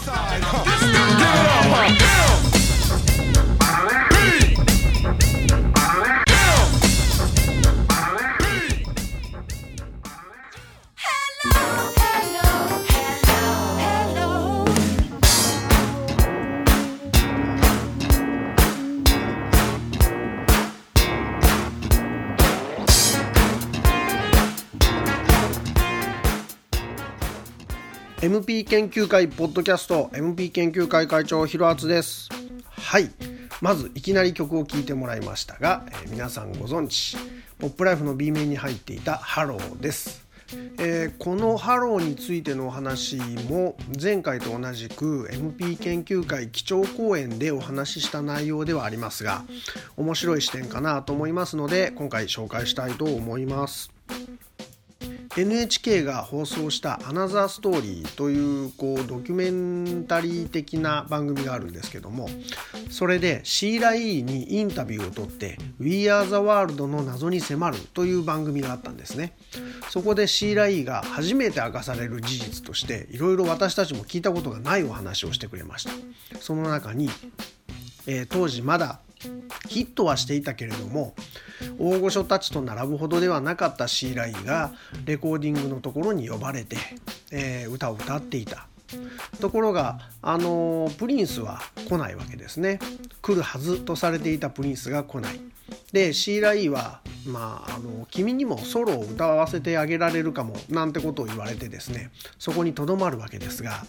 Side. MP 研究会ポッドキャスト MP 研究会会長ひろあつです。はい。まずいきなり曲を聴いてもらいましたが、えー、皆さんご存知ポップライフの B 面に入っていたハローです。えー、このハローについてのお話も前回と同じく MP 研究会基調講演でお話しした内容ではありますが面白い視点かなと思いますので今回紹介したいと思います。NHK が放送した「アナザーストーリー」というこうドキュメンタリー的な番組があるんですけどもそれでシーラ・イーにインタビューを取って「We Are the World」の謎に迫るという番組があったんですね。そこでシーラ・イーが初めて明かされる事実としていろいろ私たちも聞いたことがないお話をしてくれました。その中に、えー、当時まだヒットはしていたけれども大御所たちと並ぶほどではなかったシーラインがレコーディングのところに呼ばれて、えー、歌を歌っていた。ところがあのプリンスは来ないわけですね。来るはずとされていたプリンスが来ない。でシーラ・イーは、まあ、あの君にもソロを歌わせてあげられるかもなんてことを言われてですねそこにとどまるわけですが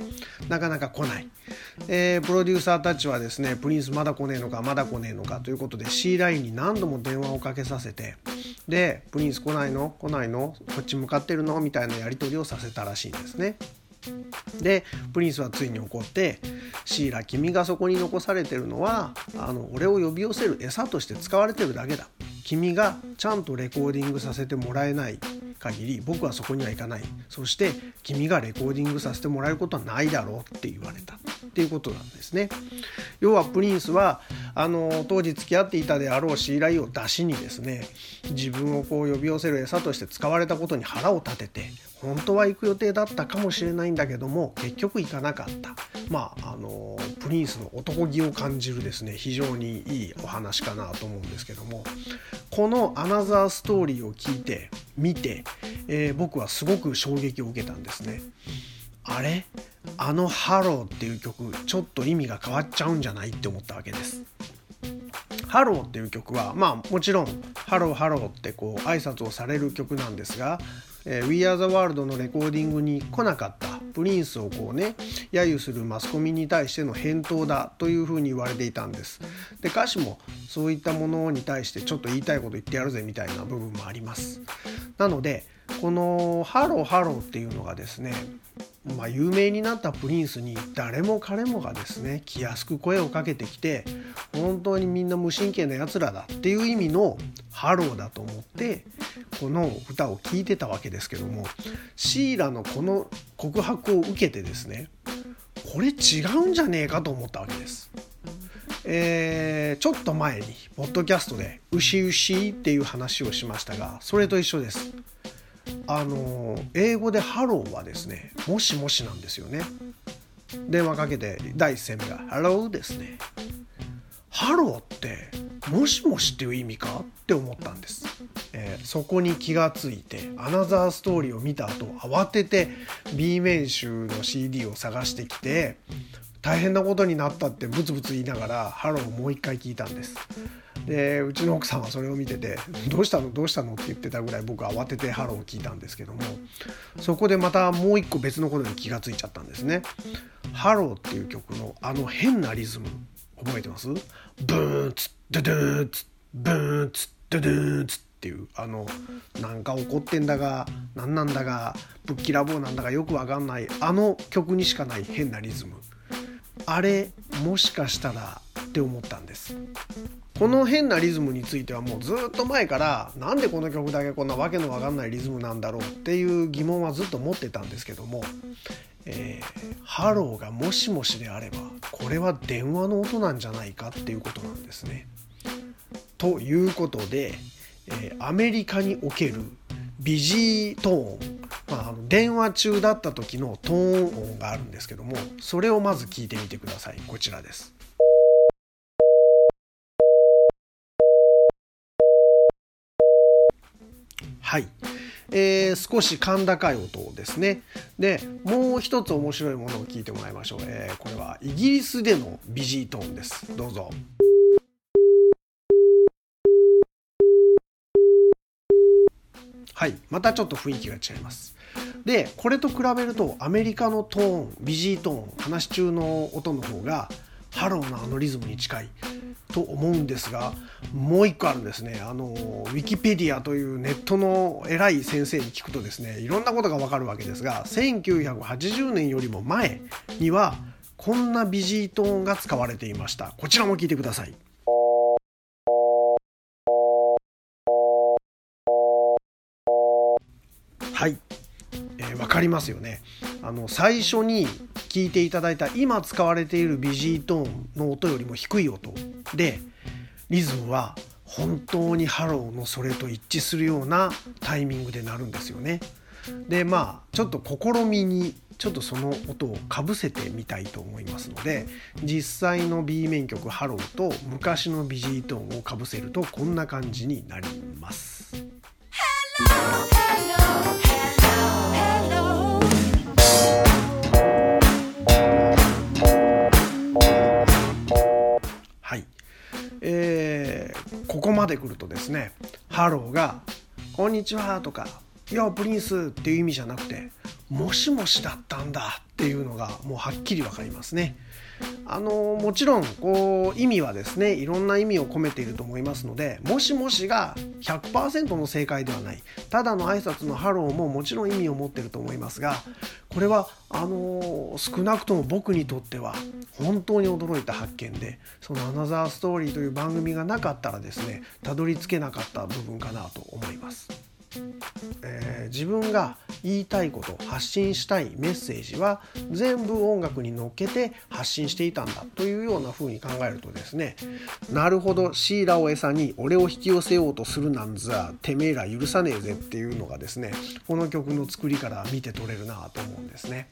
なかなか来ない、えー、プロデューサーたちはですねプリンスまだ来ねえのかまだ来ねえのかということでシーラ・イーに何度も電話をかけさせてでプリンス来ないの？来ないの？こっち向かってるの？みたいなやり取りをさせたらしいんですね。でプリンスはついに怒って「シーラ君がそこに残されてるのはあの俺を呼び寄せる餌として使われてるだけだ。君がちゃんとレコーディングさせてもらえない限り僕はそこには行かない。そして君がレコーディングさせてもらえることはないだろうって言われた。っていうことなんですね。要はプリンスはあの当時付き合っていたであろうシーライを出しにですね自分をこう呼び寄せる餌として使われたことに腹を立てて本当は行く予定だったかもしれないんだけども結局行かなかったまああのプリンスの男気を感じるですね非常にいいお話かなと思うんですけどもこの「アナザーストーリー」を聞いて見て、えー、僕はすごく衝撃を受けたんですね。あれ？あの「ハロー」っていう曲ちょっと意味が変わっちゃうんじゃない？って思ったわけです。ハローっていう曲はまあもちろん「ハローハロー」ってこう挨拶をされる曲なんですがえー、We Are the World のレコーディングに来なかったプリンスをこうね揶揄するマスコミに対しての返答だというふうに言われていたんです。で歌詞もそういったものに対してちょっと言いたいこと言ってやるぜみたいな部分もあります。なのでこの「ハローハロー」っていうのがですねまあ、有名になったプリンスに誰も彼もがですね気安く声をかけてきて本当にみんな無神経なやつらだっていう意味のハローだと思ってこの歌を聴いてたわけですけどもシーラのこの告白を受けてですねこれ違うんじゃねえかと思ったわけです。えー、ちょっと前にポッドキャストで「牛牛」っていう話をしましたがそれと一緒です。あの英語で「ハロー」はですね「もしもし」なんですよね。電話かけて第一声目が「ハロー」ですね。ハローってもしもしっていう意味か？って思ったんです、えー、そこに気がついてアナザーストーリーを見た後慌てて B 面集の CD を探してきて大変なことになったってブツブツ言いながらハローをもう一回聞いたんですでうちの奥さんはそれを見てて「どうしたの？どうしたの?」って言ってたぐらい僕慌ててハローを聞いたんですけどもそこでまたもう一個別のことに気がついちゃったんですね。ハローっていう曲のあの変なリズム覚えてます？ブーンツッドドゥーンツッブーンツッドドゥーンツッっていうあのなんか怒ってんだが何なんだがぶっきらぼうなんだかよくわかんないあの曲にしかない変なリズムあれもしかしたらって思ったんですこの変なリズムについてはもうずっと前からなんでこの曲だけこんなわけのわかんないリズムなんだろうっていう疑問はずっと持ってたんですけども、えー、ハローがもしもしであればこれは電話の音なんじゃないかっていうことなんですね。ということで、えー、アメリカにおける busy tone、の電話中だった時のトーン音があるんですけどもそれをまず聞いてみてください。こちらです。はい、えー、少し甲高い音ですね。でもう一つ面白いものを聞いてもらいましょう、えー、これはイギリスでの busy tone です。どうぞ。はい。またちょっと雰囲気が違います。でこれと比べるとアメリカのトーン busy tone 話中の音の方がハローのあのリズムに近いと思うんですがもう一個あるんですね。あのウィキペディアというネットの偉い先生に聞くとですねいろんなことがわかるわけですが1980年よりも前にはこんなビジートーンが使われていました。こちらも聞いてください。はい。分かりますよねあの最初に聞いていただいた今使われている busy tone の音よりも低い音でリズムは本当にハローのそれと一致するようなタイミングで鳴るんですよね。でまあちょっと試みにちょっとその音をかぶせてみたいと思いますので実際の B 面曲「ハロー」と昔の busy tone をかぶせるとこんな感じになります。で来るとですね「ハロー」が「こんにちは」とか「Yo プリンス」っていう意味じゃなくて「もしもしだったんだ」っていうのがもうはっきり分かりますね。あのもちろんこう意味はですねいろんな意味を込めていると思いますので「もしもし」が100%の正解ではないただの挨拶の「ハロー」ももちろん意味を持ってると思いますがこれはあの少なくとも僕にとっては本当に驚いた発見でその「アナザーストーリー」という番組がなかったらですねたどり着けなかった部分かなと思います。えー、自分が言いたいこと発信したいメッセージは全部音楽に乗っけて発信していたんだというような風に考えるとですねなるほどシーラを餌に俺を引き寄せようとするなんざてめえら許さねえぜっていうのがですねこの曲の作りから見て取れるなと思うんですね。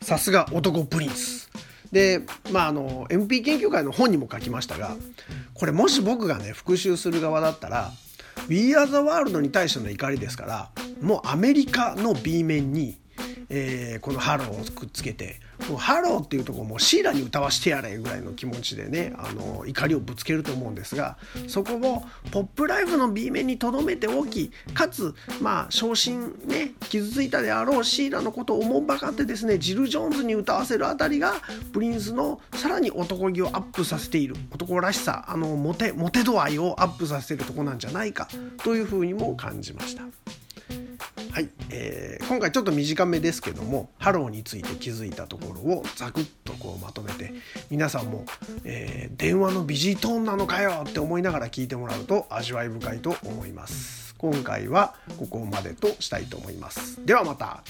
さすが男プリンス。でまああの MP 研究会の本にも書きましたがこれもし僕がね復習する側だったら We Are the World に対しての怒りですからもうアメリカの B 面に、えー、このハローをくっつけてハローっていうとこもシーラに歌わしてやれぐらいの気持ちでねあの怒りをぶつけると思うんですがそこを Pop Life の B 面にとどめておきかつまあ傷心ね傷ついたであろうシーラのことをおもんぱかってですねジル・ジョーンズに歌わせるあたりがプリンスのさらに男気をアップさせている男らしさあのモテモテ度合いをアップさせてるとこなんじゃないかというふうにも感じました。はい、えー、今回ちょっと短めですけどもハローについて気づいたところをザクッとこうまとめて皆さんも、えー、電話の busy tone なのかよって思いながら聞いてもらうと味わい深いと思います。今回はここまでとしたいと思います。ではまた。